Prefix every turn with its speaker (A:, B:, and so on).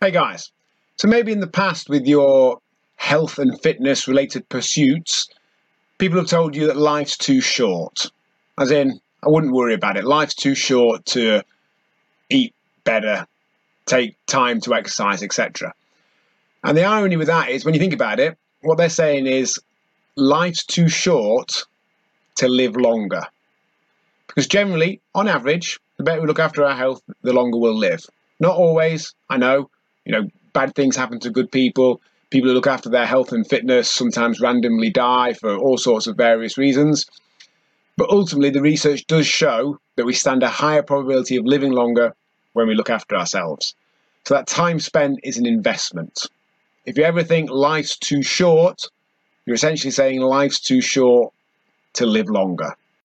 A: Hey guys, so maybe in the past with your health and fitness related pursuits, people have told you that life's too short. As in, I wouldn't worry about it. Life's too short to eat better, take time to exercise, etc. And the irony with that is when you think about it, what they're saying is life's too short to live longer. Because generally, on average, the better we look after our health, the longer we'll live. Not always, I know, you know, bad things happen to good people. People who look after their health and fitness sometimes randomly die for all sorts of various reasons. But ultimately, the research does show that we stand a higher probability of living longer when we look after ourselves. So that time spent is an investment. If you ever think life's too short, you're essentially saying life's too short to live longer.